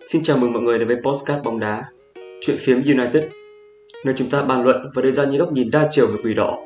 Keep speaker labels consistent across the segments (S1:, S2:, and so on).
S1: Xin chào mừng mọi người đến với Postcard bóng đá, chuyện phiếm United, nơi chúng ta bàn luận và đưa ra những góc nhìn đa chiều về quỷ đỏ.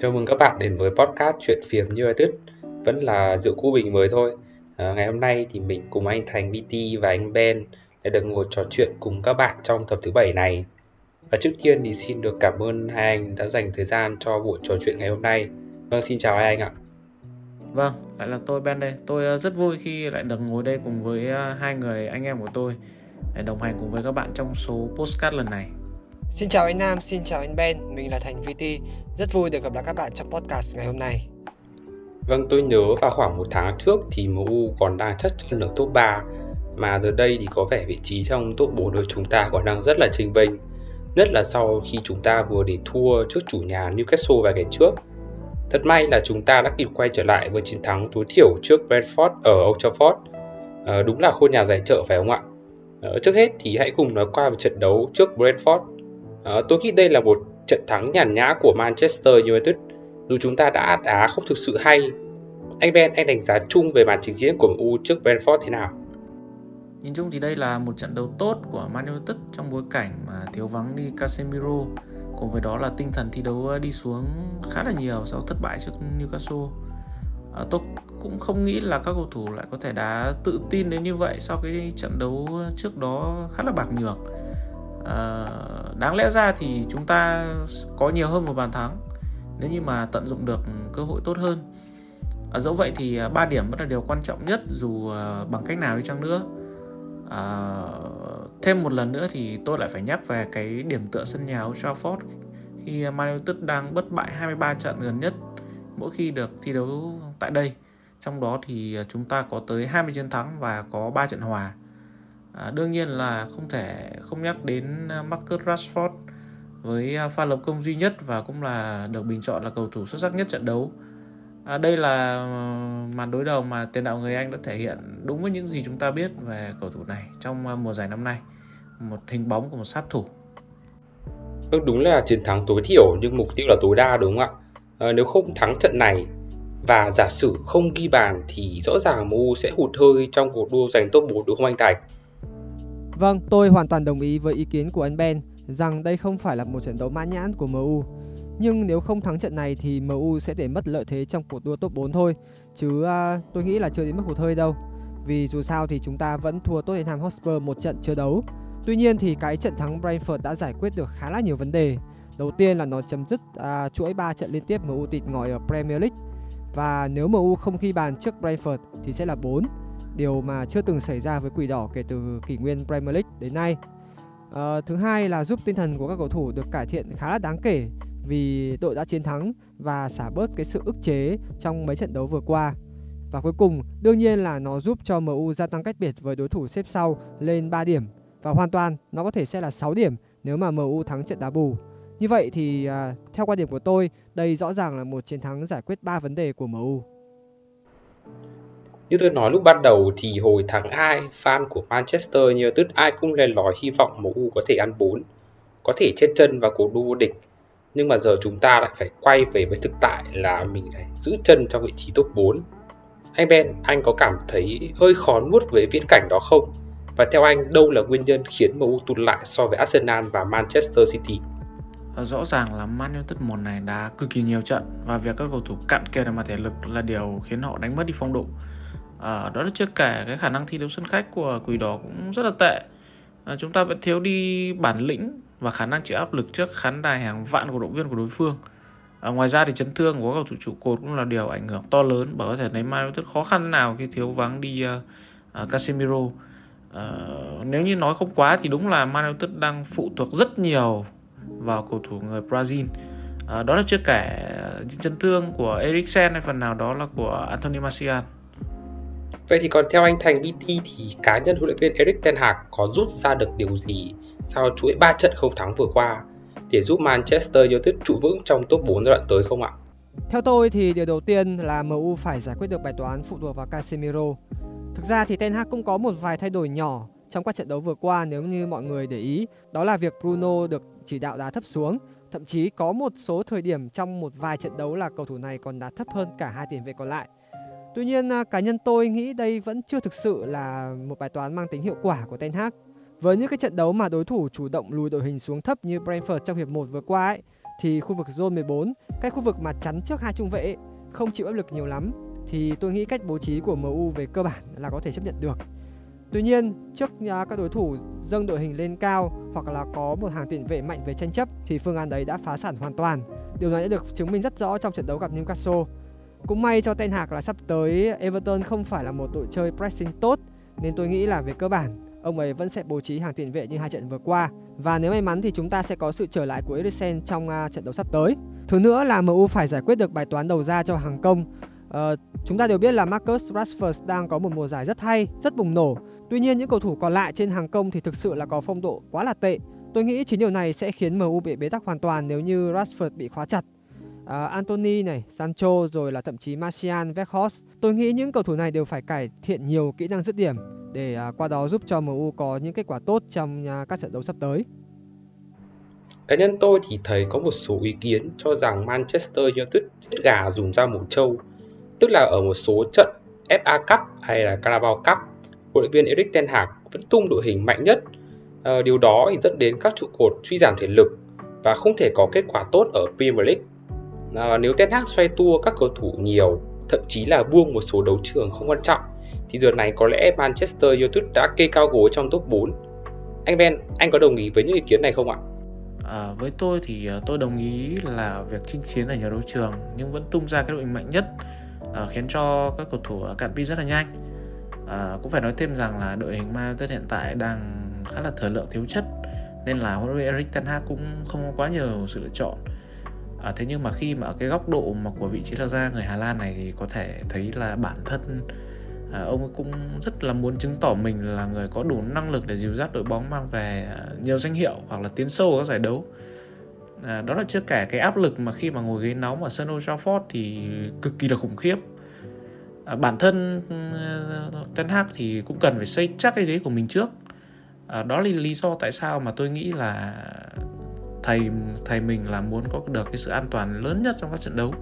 S2: Chào mừng các bạn đến với podcast chuyện phiếm United, vẫn là rượu cũ bình mới thôi. À, ngày hôm nay thì mình cùng anh Thành VT và anh Ben để được ngồi trò chuyện cùng các bạn trong tập thứ bảy này. Và trước tiên thì xin được cảm ơn hai anh đã dành thời gian cho buổi trò chuyện ngày hôm nay. Vâng, xin chào hai anh ạ.
S3: Vâng, lại là tôi Ben đây. Tôi ờ, rất vui khi lại được ngồi đây cùng với ờ, hai người anh em của tôi để đồng hành cùng với các bạn trong số postcard lần này.
S4: Xin chào anh Nam, xin chào anh Ben, mình là Thành VT. Rất vui được gặp lại các bạn trong podcast ngày hôm nay.
S2: Vâng, tôi nhớ vào khoảng một tháng trước thì MU còn đang thất chân ở top 3 mà giờ đây thì có vẻ vị trí trong top 4 của chúng ta còn đang rất là trình vênh nhất là sau khi chúng ta vừa để thua trước chủ nhà Newcastle vài ngày trước. Thật may là chúng ta đã kịp quay trở lại với chiến thắng tối thiểu trước Brentford ở Old Trafford. À, đúng là khôn nhà giải trợ phải không ạ? À, trước hết thì hãy cùng nói qua về trận đấu trước Brentford. À, tôi nghĩ đây là một trận thắng nhàn nhã của Manchester United dù chúng ta đã đá không thực sự hay. Anh Ben, anh đánh giá chung về màn trình diễn của MU trước Brentford thế nào?
S3: Nhìn chung thì đây là một trận đấu tốt của Man United trong bối cảnh mà thiếu vắng đi Casemiro cùng với đó là tinh thần thi đấu ờ, đi xuống khá là nhiều sau thất bại trước Newcastle. À, tôi cũng không nghĩ là các cầu thủ lại có thể đá tự tin đến như vậy sau cái trận đấu trước đó khá là bạc nhược. À, đáng lẽ ra thì chúng ta có nhiều hơn một bàn thắng nếu như mà tận dụng được cơ hội tốt hơn. À, dẫu vậy thì à, ba điểm vẫn là điều quan trọng nhất dù à, bằng cách nào đi chăng nữa. À, thêm một lần nữa thì tôi lại phải nhắc về cái điểm tựa sân nhà Old Trafford khi Man United đang bất bại 23 trận gần nhất mỗi khi được thi đấu tại đây. Trong đó thì à, chúng ta có tới 20 chiến thắng và có 3 trận hòa. À, đương nhiên là không thể không nhắc đến Marcus Rashford với pha lập công duy nhất và cũng là được bình chọn là cầu thủ xuất sắc nhất trận đấu. À, đây là ờ, màn đối đầu mà tiền đạo người Anh đã thể hiện đúng với những gì chúng ta biết về cầu thủ này trong ờ, mùa giải năm nay. Một hình bóng của một sát thủ.
S2: Vâng, đúng là chiến thắng tối thiểu nhưng mục tiêu là tối đa đúng không ạ? À, nếu không thắng trận này và giả sử không ghi bàn thì rõ ràng MU sẽ hụt hơi trong cuộc đua giành top 4 đúng không anh Thành?
S4: Vâng, tôi hoàn toàn đồng ý với ý kiến của anh Ben rằng đây không phải là một trận đấu mãn nhãn của MU nhưng nếu không thắng trận này thì MU sẽ để mất lợi thế trong cuộc đua top 4 thôi. Chứ à, tôi nghĩ là chưa đến mức hụt hơi đâu. Vì dù sao thì chúng ta vẫn thua Tottenham Hotspur một trận chưa đấu. Tuy nhiên thì cái trận thắng Brentford đã giải quyết được khá là nhiều vấn đề. Đầu tiên là nó chấm dứt à, chuỗi 3 trận liên tiếp MU tịt ngòi ở Premier League. Và nếu MU không ghi bàn trước Brentford thì sẽ là 4. Điều mà chưa từng xảy ra với Quỷ Đỏ kể từ kỷ nguyên Premier League đến nay. À, thứ hai là giúp tinh thần của các cầu thủ được cải thiện khá là đáng kể vì đội đã chiến thắng và xả bớt cái sự ức chế trong mấy trận đấu vừa qua. Và cuối cùng, đương nhiên là nó giúp cho MU gia tăng cách biệt với đối thủ xếp sau lên 3 điểm và hoàn toàn nó có thể sẽ là 6 điểm nếu mà MU thắng trận đá bù. Như vậy thì à, theo quan điểm của tôi, đây rõ ràng là một chiến thắng giải quyết 3 vấn đề của MU.
S2: Như tôi nói lúc ban đầu thì hồi tháng 2, fan của Manchester như tức ai cũng lên lòi hy vọng MU có thể ăn 4, có thể chết chân vào cuộc đua vô địch nhưng mà giờ chúng ta lại phải quay về với thực tại là mình phải giữ chân trong vị trí top 4. Anh Ben, anh có cảm thấy hơi khó nuốt với viễn cảnh đó không? Và theo anh, đâu là nguyên nhân khiến MU tụt lại so với Arsenal và Manchester City?
S3: Ờ, rõ ràng là Man United mùa này đã cực kỳ nhiều trận và việc các cầu thủ cạn kiệt về mặt thể lực là điều khiến họ đánh mất đi phong độ. À, đó là chưa kể cái khả năng thi đấu sân khách của Quỷ Đỏ cũng rất là tệ. À, chúng ta vẫn thiếu đi bản lĩnh và khả năng chịu áp lực trước khán đài hàng vạn cổ động viên của đối phương. À, ngoài ra thì chấn thương của các cầu thủ trụ cột cũng là điều ảnh hưởng to lớn bởi có thể thấy Man United khó khăn nào khi thiếu vắng đi uh, uh, Casemiro. Uh, nếu như nói không quá thì đúng là Man United đang phụ thuộc rất nhiều vào cầu thủ người Brazil. Uh, đó là chưa kể những chấn thương của Eriksen hay phần nào đó là của Anthony Martial.
S2: Vậy thì còn theo anh Thành BT thì cá nhân huấn luyện viên Erik ten Hag có rút ra được điều gì sau chuỗi 3 trận không thắng vừa qua để giúp Manchester United trụ vững trong top 4 giai đoạn tới không ạ?
S4: Theo tôi thì điều đầu tiên là MU phải giải quyết được bài toán phụ thuộc vào Casemiro. Thực ra thì Ten Hag cũng có một vài thay đổi nhỏ trong các trận đấu vừa qua nếu như mọi người để ý, đó là việc Bruno được chỉ đạo đá thấp xuống. Thậm chí có một số thời điểm trong một vài trận đấu là cầu thủ này còn đá thấp hơn cả hai tiền vệ còn lại. Tuy nhiên à, cá nhân tôi nghĩ đây vẫn chưa thực sự là một bài toán mang tính hiệu quả của Ten Hag. Với những cái trận đấu mà đối thủ chủ động lùi đội hình xuống thấp như Brentford trong hiệp 1 vừa qua ấy, thì khu vực zone 14, cái khu vực mà chắn trước hai trung vệ ấy, không chịu áp lực nhiều lắm thì tôi nghĩ cách bố trí của MU về cơ bản là có thể chấp nhận được. Tuy nhiên, trước à, các đối thủ dâng đội hình lên cao hoặc là có một hàng tiền vệ mạnh về tranh chấp thì phương án đấy đã phá sản hoàn toàn. Điều này đã được chứng minh rất rõ trong trận đấu gặp Newcastle. Cũng may cho Ten Hag là sắp tới Everton không phải là một đội chơi pressing tốt nên tôi nghĩ là về cơ bản ông ấy vẫn sẽ bố trí hàng tiền vệ như hai trận vừa qua và nếu may mắn thì chúng ta sẽ có sự trở lại của Eriksen trong uh, trận đấu sắp tới. Thứ nữa là MU phải giải quyết được bài toán đầu ra cho hàng công. Uh, chúng ta đều biết là Marcus Rashford đang có một mùa giải rất hay, rất bùng nổ. Tuy nhiên những cầu thủ còn lại trên hàng công thì thực sự là có phong độ quá là tệ. Tôi nghĩ chính điều này sẽ khiến MU bị bế tắc hoàn toàn nếu như Rashford bị khóa chặt. Uh, Anthony này, Sancho rồi là thậm chí Martial, Weghorst. Tôi nghĩ những cầu thủ này đều phải cải thiện nhiều kỹ năng dứt điểm để à, qua đó giúp cho MU có những kết quả tốt trong à, các trận đấu sắp tới.
S2: Cá nhân tôi thì thấy có một số ý kiến cho rằng Manchester United giết gà dùng ra mổ trâu, tức là ở một số trận FA Cup hay là Carabao Cup, huấn luyện viên Erik ten Hag vẫn tung đội hình mạnh nhất. À, điều đó thì dẫn đến các trụ cột suy giảm thể lực và không thể có kết quả tốt ở Premier League. À, nếu ten Hag xoay tua các cầu thủ nhiều, thậm chí là buông một số đấu trường không quan trọng thì giờ này có lẽ Manchester United đã kê cao gối trong top 4. Anh Ben, anh có đồng ý với những ý kiến này không ạ?
S3: À, với tôi thì à, tôi đồng ý là việc chinh chiến ở nhiều đấu trường nhưng vẫn tung ra cái đội hình mạnh nhất à, khiến cho các cầu thủ cạn pin rất là nhanh. À, cũng phải nói thêm rằng là đội hình Man United hiện tại đang khá là thời lượng thiếu chất nên là huấn luyện Erik ten Hag cũng không có quá nhiều sự lựa chọn. À, thế nhưng mà khi mà ở cái góc độ mà của vị trí là ra người Hà Lan này thì có thể thấy là bản thân à, ông cũng rất là muốn chứng tỏ mình là người có đủ năng lực để dìu dắt đội bóng mang về à, nhiều danh hiệu hoặc là tiến sâu vào các giải đấu. À, đó là chưa kể cái áp lực mà khi mà ngồi ghế nóng ở sân Old Trafford thì cực kỳ là khủng khiếp. À, bản thân uh, Ten Hag thì cũng cần phải xây chắc cái ghế của mình trước. À, đó là lý do tại sao mà tôi nghĩ là thầy thầy mình là muốn có được cái sự an toàn lớn nhất trong các trận đấu.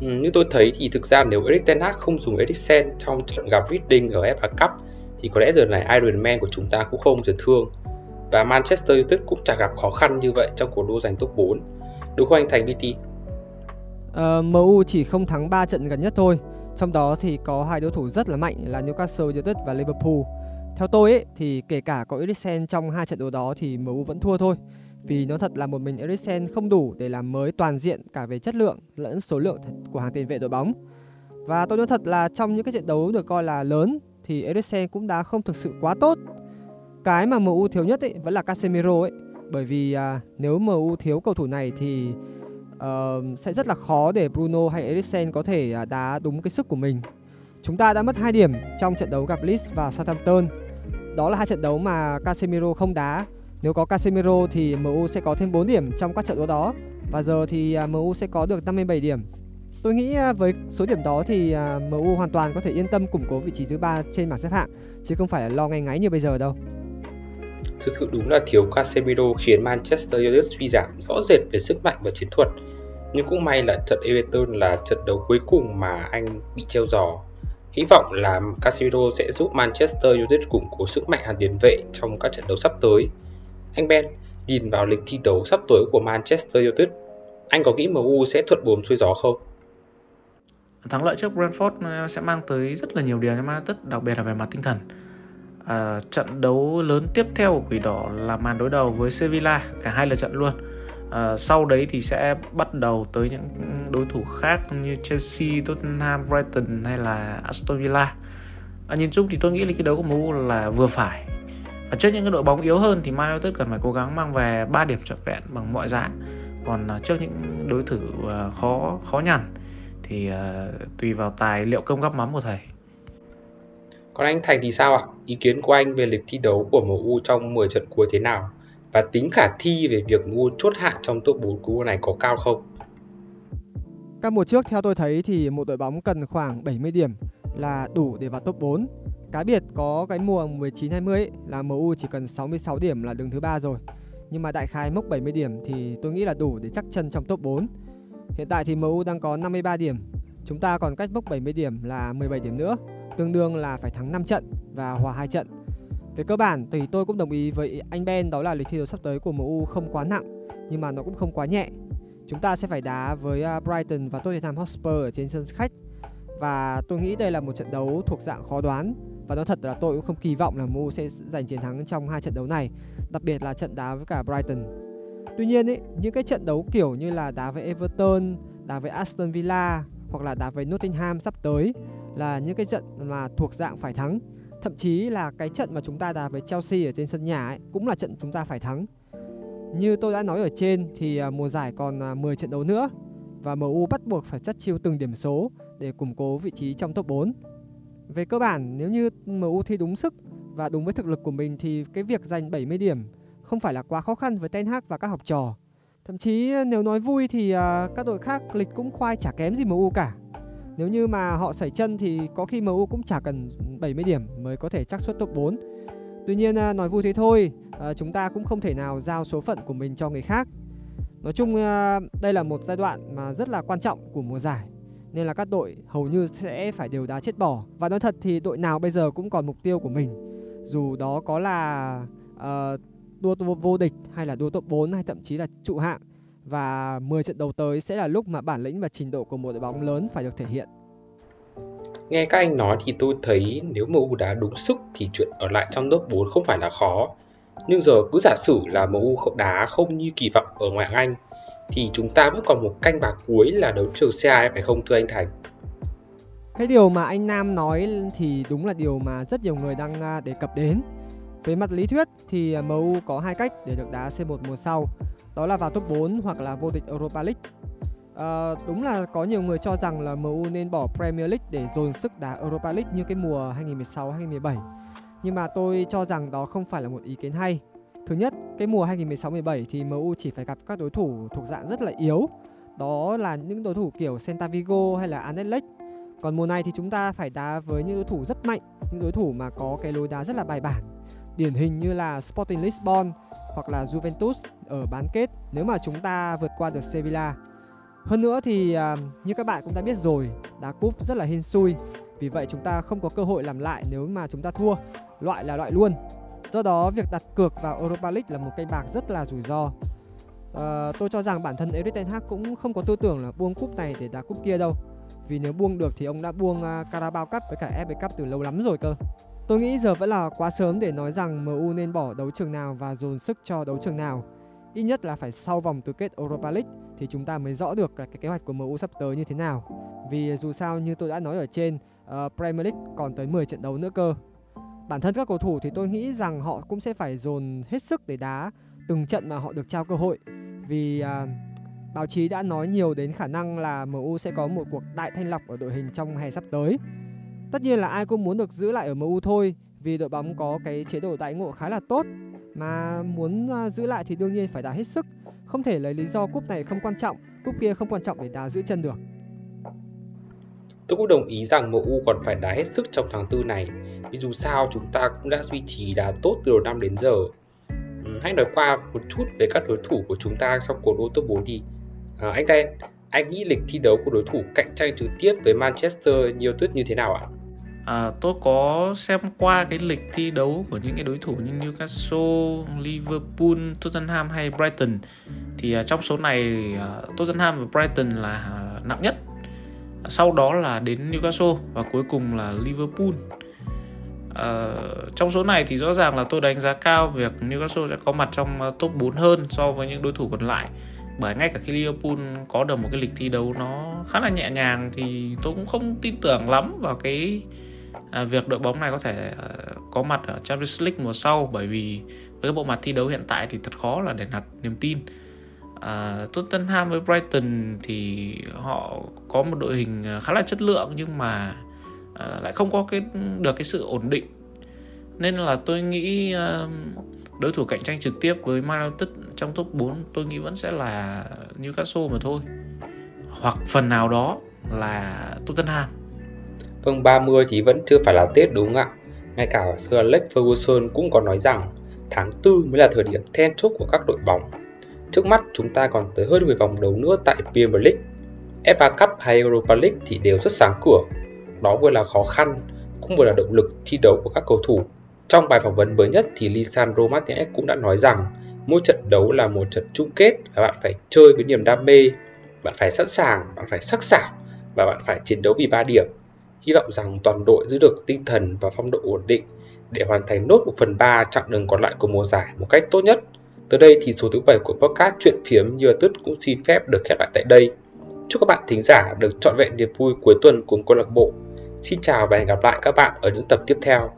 S2: Ừ, như tôi thấy thì thực ra nếu Erik ten Hag không dùng Eriksen trong trận gặp Reading ở FA Cup thì có lẽ giờ này Iron Man của chúng ta cũng không chấn thương. Và Manchester United cũng chẳng gặp khó khăn như vậy trong cuộc đua giành top 4 đúng không anh Thành BT? Uh,
S4: ờ, MU chỉ không thắng 3 trận gần nhất thôi. Trong đó thì có hai đối thủ rất là mạnh là Newcastle United và Liverpool. Theo tôi ấy, thì kể cả có Eriksen trong hai trận đấu đó thì MU vẫn thua thôi vì nó thật là một mình Eriksen không đủ để làm mới toàn diện cả về chất lượng lẫn số lượng của hàng tiền vệ đội bóng. Và tôi nói thật là trong những cái trận đấu được coi là lớn thì Eriksen cũng đã không thực sự quá tốt. Cái mà MU thiếu nhất ấy vẫn là Casemiro ấy, bởi vì à, nếu MU thiếu cầu thủ này thì uh, sẽ rất là khó để Bruno hay Eriksen có thể uh, đá đúng cái sức của mình. Chúng ta đã mất 2 điểm trong trận đấu gặp Leeds và Southampton. Đó là hai trận đấu mà Casemiro không đá nếu có Casemiro thì MU sẽ có thêm 4 điểm trong các trận đấu đó và giờ thì à, MU sẽ có được 57 điểm. Tôi nghĩ à, với số điểm đó thì à, MU hoàn toàn có thể yên tâm củng cố vị trí thứ ba trên bảng xếp hạng, chứ không phải là lo ngay ngáy như bây giờ đâu.
S2: Thực sự đúng là thiếu Casemiro khiến Manchester United suy giảm rõ rệt về sức mạnh và chiến thuật. Nhưng cũng may là trận Everton là trận đấu cuối cùng mà anh bị treo giò. Hy vọng là Casemiro sẽ giúp Manchester United củng cố sức mạnh hàng tiền vệ trong các trận đấu sắp tới. Anh Ben, nhìn vào lịch thi đấu sắp tới của Manchester United, anh có nghĩ MU sẽ thuận buồm xuôi gió không?
S3: Thắng lợi trước Brentford ờ, sẽ mang tới rất là nhiều điều cho Man United, đặc biệt là về mặt tinh thần. À, trận đấu lớn tiếp theo của Quỷ Đỏ là màn đối đầu với Sevilla, cả hai là trận luôn. À, sau đấy thì sẽ bắt đầu tới những đối thủ khác như Chelsea, Tottenham, Brighton hay là Aston Villa. À, nhìn chung thì tôi nghĩ là cái đấu của MU là vừa phải và trước những cái đội bóng yếu hơn thì Man United cần phải cố gắng mang về 3 điểm trọn vẹn bằng mọi giá còn à, trước những đối thủ à, khó khó nhằn thì uh, tùy vào tài liệu công gắp mắm của thầy
S2: còn anh Thành thì sao ạ? Ý kiến của anh về lịch thi đấu của MU trong 10 trận cuối thế nào? Và tính khả thi về việc MU chốt hạ trong top 4 cú này có cao không?
S4: Các mùa trước theo tôi thấy thì một đội bóng cần khoảng 70 điểm là đủ để vào top 4 Cá biệt có cái mùa 19-20 ấy, là MU chỉ cần 66 điểm là đứng thứ ba rồi. Nhưng mà đại khái mốc 70 điểm thì tôi nghĩ là đủ để chắc chân trong top 4. Hiện tại thì MU đang có 53 điểm. Chúng ta còn cách mốc 70 điểm là 17 điểm nữa, tương đương là phải thắng 5 trận và hòa 2 trận. Về cơ bản thì tôi cũng đồng ý với anh Ben đó là lịch thi đấu sắp tới của MU không quá nặng nhưng mà nó cũng không quá nhẹ. Chúng ta sẽ phải đá với à, Brighton và Tottenham Hotspur ở trên sân khách và tôi nghĩ đây là một trận đấu thuộc dạng khó đoán và nói thật là tôi cũng không kỳ vọng là MU sẽ giành chiến thắng trong hai trận đấu này, đặc biệt là trận đá với cả Brighton. Tuy nhiên ấy, những cái trận đấu kiểu như là đá với Everton, đá với Aston Villa hoặc là đá với Nottingham sắp tới là những cái trận mà thuộc dạng phải thắng. Thậm chí là cái trận mà chúng ta đá với Chelsea ở trên sân nhà ấy cũng là trận chúng ta phải thắng. Như tôi đã nói ở trên thì à, mùa giải còn à, 10 trận đấu nữa và MU bắt buộc phải chất chiêu từng điểm số để củng cố vị trí trong top 4. Về cơ bản nếu như MU thi đúng sức và đúng với thực lực của mình thì cái việc giành 70 điểm không phải là quá khó khăn với Ten Hag và các học trò. Thậm chí ờ, nếu nói vui thì uh, các đội khác lịch cũng khoai chả kém gì MU cả. Nếu như mà họ sẩy chân thì có khi MU cũng chả cần 70 điểm mới có thể chắc suất top 4. Tuy nhiên uh, nói vui thế thôi, uh, chúng ta cũng không thể nào giao số phận của mình cho người khác. Nói chung đây là một giai đoạn mà rất là quan trọng của mùa giải nên là các đội hầu như sẽ phải đều đá chết bỏ và nói thật thì đội nào bây giờ cũng còn mục tiêu của mình dù đó có là uh, đua vô địch hay là đua top 4 hay thậm chí là trụ hạng và 10 trận đầu tới sẽ là lúc mà bản lĩnh và trình độ của một đội bóng lớn phải được thể hiện.
S2: Nghe các anh nói thì tôi thấy nếu MU đá đúng sức thì chuyện ở lại trong top 4 không phải là khó. Nhưng giờ cứ giả sử là MU đá không như kỳ vọng ở ngoại hạng Anh thì chúng ta vẫn còn một canh bạc cuối là đấu trường CA phải không thưa anh Thành?
S4: Cái điều mà anh Nam nói thì đúng là điều mà rất nhiều người đang à, đề cập đến. Về mặt lý thuyết thì à, MU có hai cách để được đá C1 mùa sau, đó là vào top 4 hoặc là vô địch Europa League. À, đúng là có nhiều người cho rằng là MU nên bỏ Premier League để dồn sức đá Europa League như cái mùa 2016-2017. Nhưng mà tôi cho rằng đó không phải là một ý kiến hay Thứ nhất, cái mùa 2016-17 thì MU chỉ phải gặp các đối thủ thuộc dạng rất là yếu. Đó là những đối thủ kiểu Celta Vigo hay là Anderlecht. Còn mùa này thì chúng ta phải đá với những đối thủ rất mạnh, những đối thủ mà có cái lối đá rất là bài bản. Điển hình như là Sporting Lisbon hoặc là Juventus ở bán kết nếu mà chúng ta vượt qua được Sevilla. Hơn nữa thì à, như các bạn cũng đã biết rồi, đá cúp rất là hên xui. Vì vậy chúng ta không có cơ hội làm lại nếu mà chúng ta thua. Loại là loại luôn. Do đó việc đặt cược vào Europa League là một cây bạc rất là rủi ro. À, tôi cho rằng bản thân Erik ten Hag cũng không có tư tưởng là buông cúp này để đá cúp kia đâu. Vì nếu buông được thì ông đã buông uh, Carabao Cup với cả FA Cup từ lâu lắm rồi cơ. Tôi nghĩ giờ vẫn là quá sớm để nói rằng MU nên bỏ đấu trường nào và dồn sức cho đấu trường nào. Ít nhất là phải sau vòng tứ kết Europa League thì chúng ta mới rõ được cái kế hoạch của MU sắp tới như thế nào. Vì dù sao như tôi đã nói ở trên, uh, Premier League còn tới 10 trận đấu nữa cơ bản thân các cầu thủ thì tôi nghĩ rằng họ cũng sẽ phải dồn hết sức để đá từng trận mà họ được trao cơ hội vì à, báo chí đã nói nhiều đến khả năng là MU sẽ có một cuộc đại thanh lọc ở đội hình trong hè sắp tới. Tất nhiên là ai cũng muốn được giữ lại ở MU thôi vì đội bóng có cái chế độ đãi ngộ khá là tốt mà muốn à, giữ lại thì đương nhiên phải đá hết sức, không thể lấy lý do cúp này không quan trọng, cúp kia không quan trọng để đá giữ chân được.
S2: Tôi cũng đồng ý rằng MU còn phải đá hết sức trong tháng tư này vì dù sao chúng ta cũng đã duy trì đá tốt từ đầu năm đến giờ. Ừ, hãy nói qua một chút về các đối thủ của chúng ta trong cuộc đua top 4 đi. À, anh Đen, anh nghĩ lịch thi đấu của đối thủ cạnh tranh trực tiếp với Manchester nhiều tuyết như thế nào ạ?
S3: À, tôi có xem qua cái lịch thi đấu của những cái đối thủ như Newcastle, Liverpool, Tottenham hay Brighton thì uh, trong số này uh, Tottenham và Brighton là uh, nặng nhất sau đó là đến Newcastle và cuối cùng là Liverpool. À, trong số này thì rõ ràng là tôi đánh giá cao việc Newcastle sẽ có mặt trong ờ, top 4 hơn so với những đối thủ còn lại. Bởi ngay cả khi Liverpool có được một cái lịch thi đấu nó khá là nhẹ nhàng thì tôi cũng không tin tưởng lắm vào cái à, việc đội bóng này có thể à, có mặt ở Champions League mùa sau. Bởi vì với cái bộ mặt thi đấu hiện tại thì thật khó là để đặt niềm tin à, Tottenham với Brighton thì họ có một đội hình à, khá là chất lượng nhưng mà à, lại không có cái được cái sự ổn định. Nên là tôi nghĩ à, đối thủ cạnh tranh trực tiếp với Man United trong top 4 tôi nghĩ vẫn sẽ là Newcastle mà thôi. Hoặc phần nào đó là Tottenham.
S2: Vâng 30 thì vẫn chưa phải là Tết đúng không ạ? Ngay cả Sir Alex Ferguson cũng có nói rằng tháng 4 mới là thời điểm then chốt của các đội bóng. Trước mắt chúng ta còn tới hơn 10 vòng đấu nữa tại Premier League. FA Cup hay Europa League thì đều rất sáng cửa. Đó vừa là khó khăn, cũng vừa là động lực thi đấu của các cầu thủ. Trong bài phỏng vấn mới nhất thì Lisandro Martinez cũng đã nói rằng mỗi trận đấu là một trận chung kết và bạn phải chơi với niềm đam mê, bạn phải sẵn sàng, bạn phải sắc sảo và bạn phải chiến đấu vì 3 điểm. Hy vọng rằng toàn đội giữ được tinh thần và phong độ ổn định để hoàn thành nốt một phần 3 chặng đường còn lại của mùa giải một cách tốt nhất. Tới đây thì số thứ 7 của podcast chuyện phiếm như tức cũng xin phép được khép lại tại đây. Chúc các bạn thính giả được trọn vẹn niềm vui cuối tuần cùng câu lạc bộ. Xin chào và hẹn gặp lại các bạn ở những tập tiếp theo.